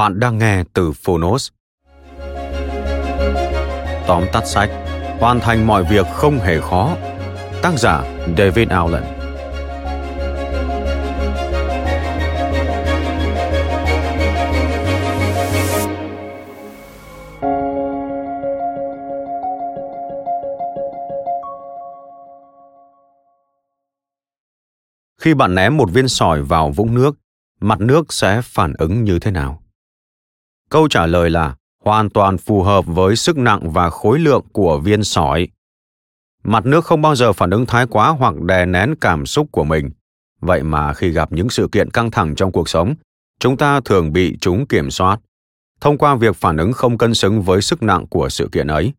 Bạn đang nghe từ Phonos. Tóm tắt sách Hoàn thành mọi việc không hề khó Tác giả David Allen Khi bạn ném một viên sỏi vào vũng nước, mặt nước sẽ phản ứng như thế nào? Câu trả lời là hoàn toàn phù hợp với sức nặng và khối lượng của viên sỏi. Mặt nước không bao giờ phản ứng thái quá hoặc đè nén cảm xúc của mình. Vậy mà khi gặp những sự kiện căng thẳng trong cuộc sống, chúng ta thường bị chúng kiểm soát thông qua việc phản ứng không cân xứng với sức nặng của sự kiện ấy.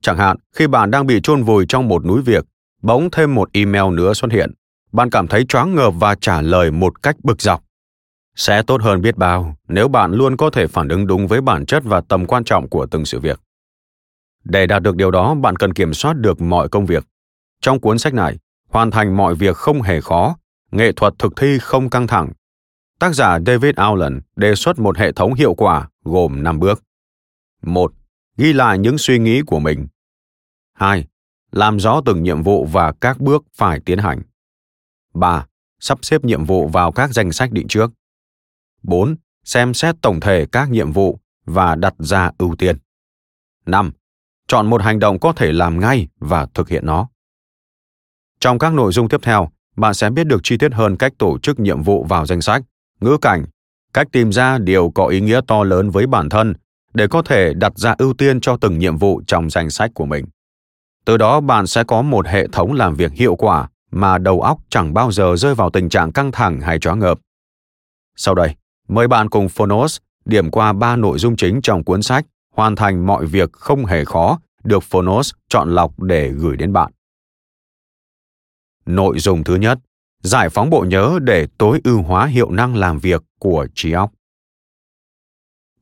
Chẳng hạn, khi bạn đang bị chôn vùi trong một núi việc, bỗng thêm một email nữa xuất hiện, bạn cảm thấy choáng ngợp và trả lời một cách bực dọc. Sẽ tốt hơn biết bao nếu bạn luôn có thể phản ứng đúng với bản chất và tầm quan trọng của từng sự việc. Để đạt được điều đó, bạn cần kiểm soát được mọi công việc. Trong cuốn sách này, hoàn thành mọi việc không hề khó, nghệ thuật thực thi không căng thẳng. Tác giả David Allen đề xuất một hệ thống hiệu quả gồm 5 bước. 1. Ghi lại những suy nghĩ của mình. 2. Làm rõ từng nhiệm vụ và các bước phải tiến hành. 3. Sắp xếp nhiệm vụ vào các danh sách định trước. 4. Xem xét tổng thể các nhiệm vụ và đặt ra ưu tiên. 5. Chọn một hành động có thể làm ngay và thực hiện nó. Trong các nội dung tiếp theo, bạn sẽ biết được chi tiết hơn cách tổ chức nhiệm vụ vào danh sách, ngữ cảnh, cách tìm ra điều có ý nghĩa to lớn với bản thân để có thể đặt ra ưu tiên cho từng nhiệm vụ trong danh sách của mình. Từ đó bạn sẽ có một hệ thống làm việc hiệu quả mà đầu óc chẳng bao giờ rơi vào tình trạng căng thẳng hay choáng ngợp. Sau đây, Mời bạn cùng Phonos điểm qua ba nội dung chính trong cuốn sách Hoàn thành mọi việc không hề khó được Phonos chọn lọc để gửi đến bạn. Nội dung thứ nhất, giải phóng bộ nhớ để tối ưu hóa hiệu năng làm việc của trí óc.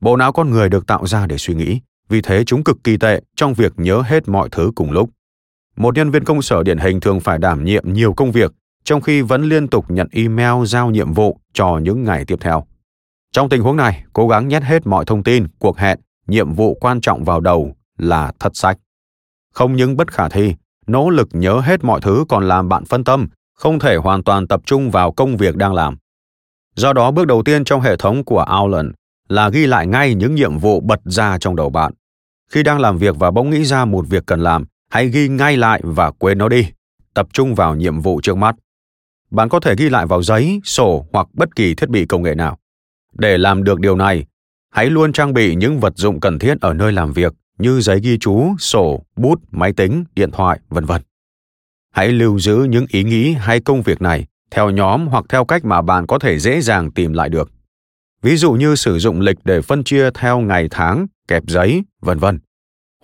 Bộ não con người được tạo ra để suy nghĩ, vì thế chúng cực kỳ tệ trong việc nhớ hết mọi thứ cùng lúc. Một nhân viên công sở điển hình thường phải đảm nhiệm nhiều công việc, trong khi vẫn liên tục nhận email giao nhiệm vụ cho những ngày tiếp theo. Trong tình huống này, cố gắng nhét hết mọi thông tin, cuộc hẹn, nhiệm vụ quan trọng vào đầu là thất sách. Không những bất khả thi, nỗ lực nhớ hết mọi thứ còn làm bạn phân tâm, không thể hoàn toàn tập trung vào công việc đang làm. Do đó, bước đầu tiên trong hệ thống của Outland là ghi lại ngay những nhiệm vụ bật ra trong đầu bạn. Khi đang làm việc và bỗng nghĩ ra một việc cần làm, hãy ghi ngay lại và quên nó đi. Tập trung vào nhiệm vụ trước mắt. Bạn có thể ghi lại vào giấy, sổ hoặc bất kỳ thiết bị công nghệ nào. Để làm được điều này, hãy luôn trang bị những vật dụng cần thiết ở nơi làm việc như giấy ghi chú, sổ, bút, máy tính, điện thoại, vân vân. Hãy lưu giữ những ý nghĩ hay công việc này theo nhóm hoặc theo cách mà bạn có thể dễ dàng tìm lại được. Ví dụ như sử dụng lịch để phân chia theo ngày tháng, kẹp giấy, vân vân.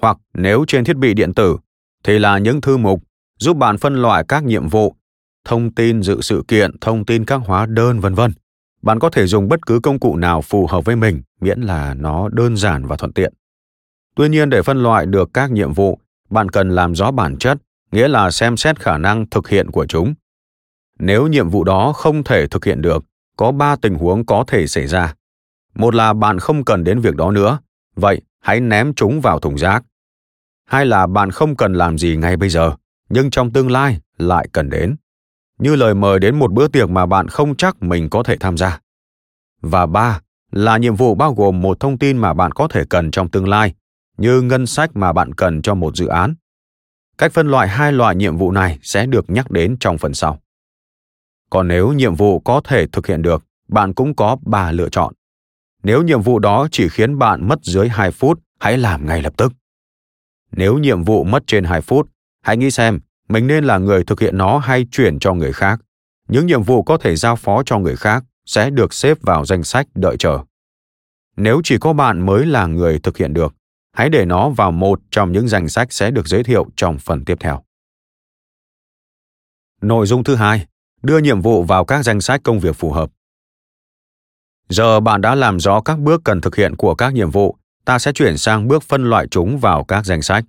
Hoặc nếu trên thiết bị điện tử thì là những thư mục giúp bạn phân loại các nhiệm vụ, thông tin dự sự kiện, thông tin các hóa đơn vân vân bạn có thể dùng bất cứ công cụ nào phù hợp với mình miễn là nó đơn giản và thuận tiện tuy nhiên để phân loại được các nhiệm vụ bạn cần làm rõ bản chất nghĩa là xem xét khả năng thực hiện của chúng nếu nhiệm vụ đó không thể thực hiện được có ba tình huống có thể xảy ra một là bạn không cần đến việc đó nữa vậy hãy ném chúng vào thùng rác. hai là bạn không cần làm gì ngay bây giờ, nhưng trong tương lai lại cần đến. Như lời mời đến một bữa tiệc mà bạn không chắc mình có thể tham gia. Và ba, là nhiệm vụ bao gồm một thông tin mà bạn có thể cần trong tương lai, như ngân sách mà bạn cần cho một dự án. Cách phân loại hai loại nhiệm vụ này sẽ được nhắc đến trong phần sau. Còn nếu nhiệm vụ có thể thực hiện được, bạn cũng có ba lựa chọn. Nếu nhiệm vụ đó chỉ khiến bạn mất dưới 2 phút, hãy làm ngay lập tức. Nếu nhiệm vụ mất trên 2 phút, hãy nghĩ xem mình nên là người thực hiện nó hay chuyển cho người khác. Những nhiệm vụ có thể giao phó cho người khác sẽ được xếp vào danh sách đợi chờ. Nếu chỉ có bạn mới là người thực hiện được, hãy để nó vào một trong những danh sách sẽ được giới thiệu trong phần tiếp theo. Nội dung thứ hai, đưa nhiệm vụ vào các danh sách công việc phù hợp. Giờ bạn đã làm rõ các bước cần thực hiện của các nhiệm vụ, ta sẽ chuyển sang bước phân loại chúng vào các danh sách.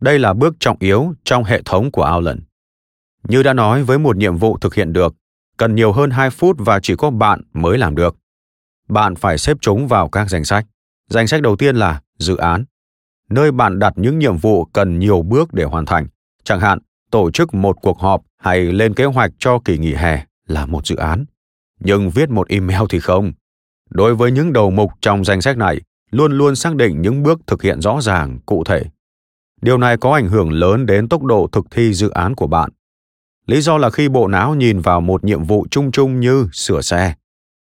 Đây là bước trọng yếu trong hệ thống của Outland. Như đã nói với một nhiệm vụ thực hiện được, cần nhiều hơn 2 phút và chỉ có bạn mới làm được. Bạn phải xếp chúng vào các danh sách. Danh sách đầu tiên là dự án, nơi bạn đặt những nhiệm vụ cần nhiều bước để hoàn thành. Chẳng hạn, tổ chức một cuộc họp hay lên kế hoạch cho kỳ nghỉ hè là một dự án. Nhưng viết một email thì không. Đối với những đầu mục trong danh sách này, luôn luôn xác định những bước thực hiện rõ ràng, cụ thể. Điều này có ảnh hưởng lớn đến tốc độ thực thi dự án của bạn. Lý do là khi bộ não nhìn vào một nhiệm vụ chung chung như sửa xe,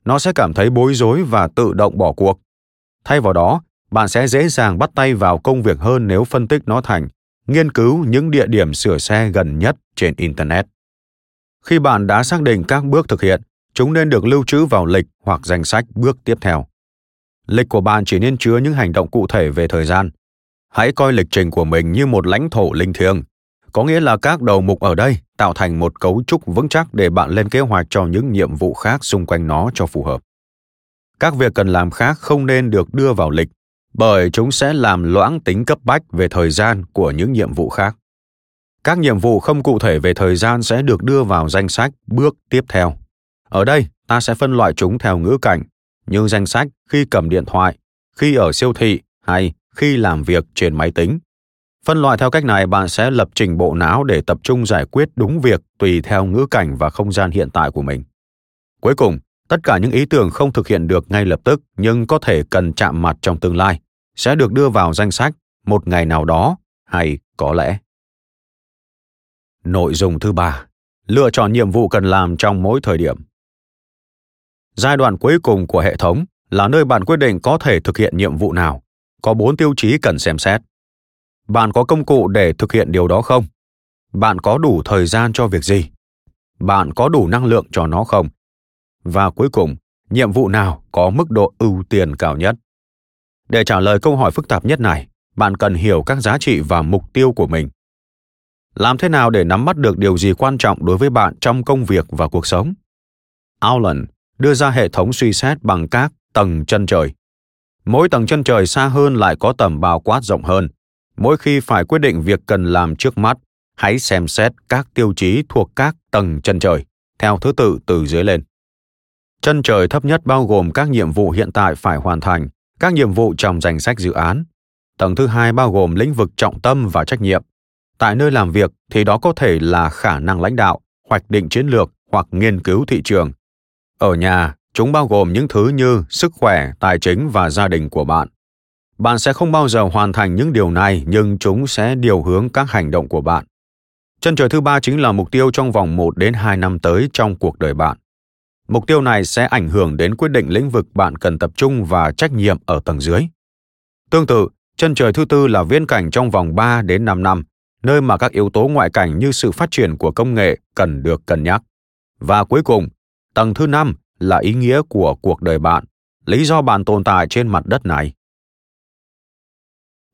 nó sẽ cảm thấy bối rối và tự động bỏ cuộc. Thay vào đó, bạn sẽ dễ dàng bắt tay vào công việc hơn nếu phân tích nó thành nghiên cứu những địa điểm sửa xe gần nhất trên internet. Khi bạn đã xác định các bước thực hiện, chúng nên được lưu trữ vào lịch hoặc danh sách bước tiếp theo. Lịch của bạn chỉ nên chứa những hành động cụ thể về thời gian. Hãy coi lịch trình của mình như một lãnh thổ linh thiêng, có nghĩa là các đầu mục ở đây tạo thành một cấu trúc vững chắc để bạn lên kế hoạch cho những nhiệm vụ khác xung quanh nó cho phù hợp. Các việc cần làm khác không nên được đưa vào lịch, bởi chúng sẽ làm loãng tính cấp bách về thời gian của những nhiệm vụ khác. Các nhiệm vụ không cụ thể về thời gian sẽ được đưa vào danh sách bước tiếp theo. Ở đây, ta sẽ phân loại chúng theo ngữ cảnh, như danh sách khi cầm điện thoại, khi ở siêu thị hay khi làm việc trên máy tính. Phân loại theo cách này bạn sẽ lập trình bộ não để tập trung giải quyết đúng việc tùy theo ngữ cảnh và không gian hiện tại của mình. Cuối cùng, tất cả những ý tưởng không thực hiện được ngay lập tức nhưng có thể cần chạm mặt trong tương lai sẽ được đưa vào danh sách một ngày nào đó hay có lẽ. Nội dung thứ ba, lựa chọn nhiệm vụ cần làm trong mỗi thời điểm. Giai đoạn cuối cùng của hệ thống là nơi bạn quyết định có thể thực hiện nhiệm vụ nào. Có bốn tiêu chí cần xem xét. Bạn có công cụ để thực hiện điều đó không? Bạn có đủ thời gian cho việc gì? Bạn có đủ năng lượng cho nó không? Và cuối cùng, nhiệm vụ nào có mức độ ưu tiên cao nhất? Để trả lời câu hỏi phức tạp nhất này, bạn cần hiểu các giá trị và mục tiêu của mình. Làm thế nào để nắm bắt được điều gì quan trọng đối với bạn trong công việc và cuộc sống? Allen đưa ra hệ thống suy xét bằng các tầng chân trời. Mỗi tầng chân trời xa hơn lại có tầm bao quát rộng hơn. Mỗi khi phải quyết định việc cần làm trước mắt, hãy xem xét các tiêu chí thuộc các tầng chân trời, theo thứ tự từ dưới lên. Chân trời thấp nhất bao gồm các nhiệm vụ hiện tại phải hoàn thành, các nhiệm vụ trong danh sách dự án. Tầng thứ hai bao gồm lĩnh vực trọng tâm và trách nhiệm. Tại nơi làm việc thì đó có thể là khả năng lãnh đạo, hoạch định chiến lược hoặc nghiên cứu thị trường. Ở nhà, chúng bao gồm những thứ như sức khỏe, tài chính và gia đình của bạn. Bạn sẽ không bao giờ hoàn thành những điều này nhưng chúng sẽ điều hướng các hành động của bạn. Chân trời thứ ba chính là mục tiêu trong vòng 1 đến 2 năm tới trong cuộc đời bạn. Mục tiêu này sẽ ảnh hưởng đến quyết định lĩnh vực bạn cần tập trung và trách nhiệm ở tầng dưới. Tương tự, chân trời thứ tư là viễn cảnh trong vòng 3 đến 5 năm, nơi mà các yếu tố ngoại cảnh như sự phát triển của công nghệ cần được cân nhắc. Và cuối cùng, tầng thứ năm là ý nghĩa của cuộc đời bạn, lý do bạn tồn tại trên mặt đất này.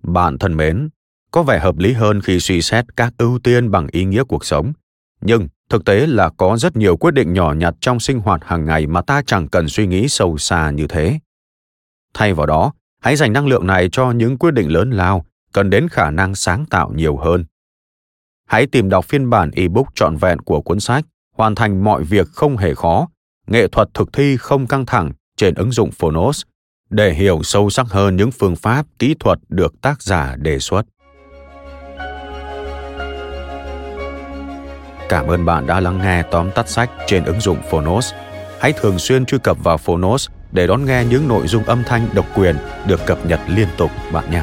Bạn thân mến, có vẻ hợp lý hơn khi suy xét các ưu tiên bằng ý nghĩa cuộc sống, nhưng thực tế là có rất nhiều quyết định nhỏ nhặt trong sinh hoạt hàng ngày mà ta chẳng cần suy nghĩ sâu xa như thế. Thay vào đó hãy dành năng lượng này cho những quyết định lớn lao cần đến khả năng sáng tạo nhiều hơn. Hãy tìm đọc phiên bản ebook trọn vẹn của cuốn sách hoàn thành mọi việc không hề khó nghệ thuật thực thi không căng thẳng trên ứng dụng phonos để hiểu sâu sắc hơn những phương pháp kỹ thuật được tác giả đề xuất. Cảm ơn bạn đã lắng nghe tóm tắt sách trên ứng dụng phonos. Hãy thường xuyên truy cập vào phonos để đón nghe những nội dung âm thanh độc quyền được cập nhật liên tục bạn nhé.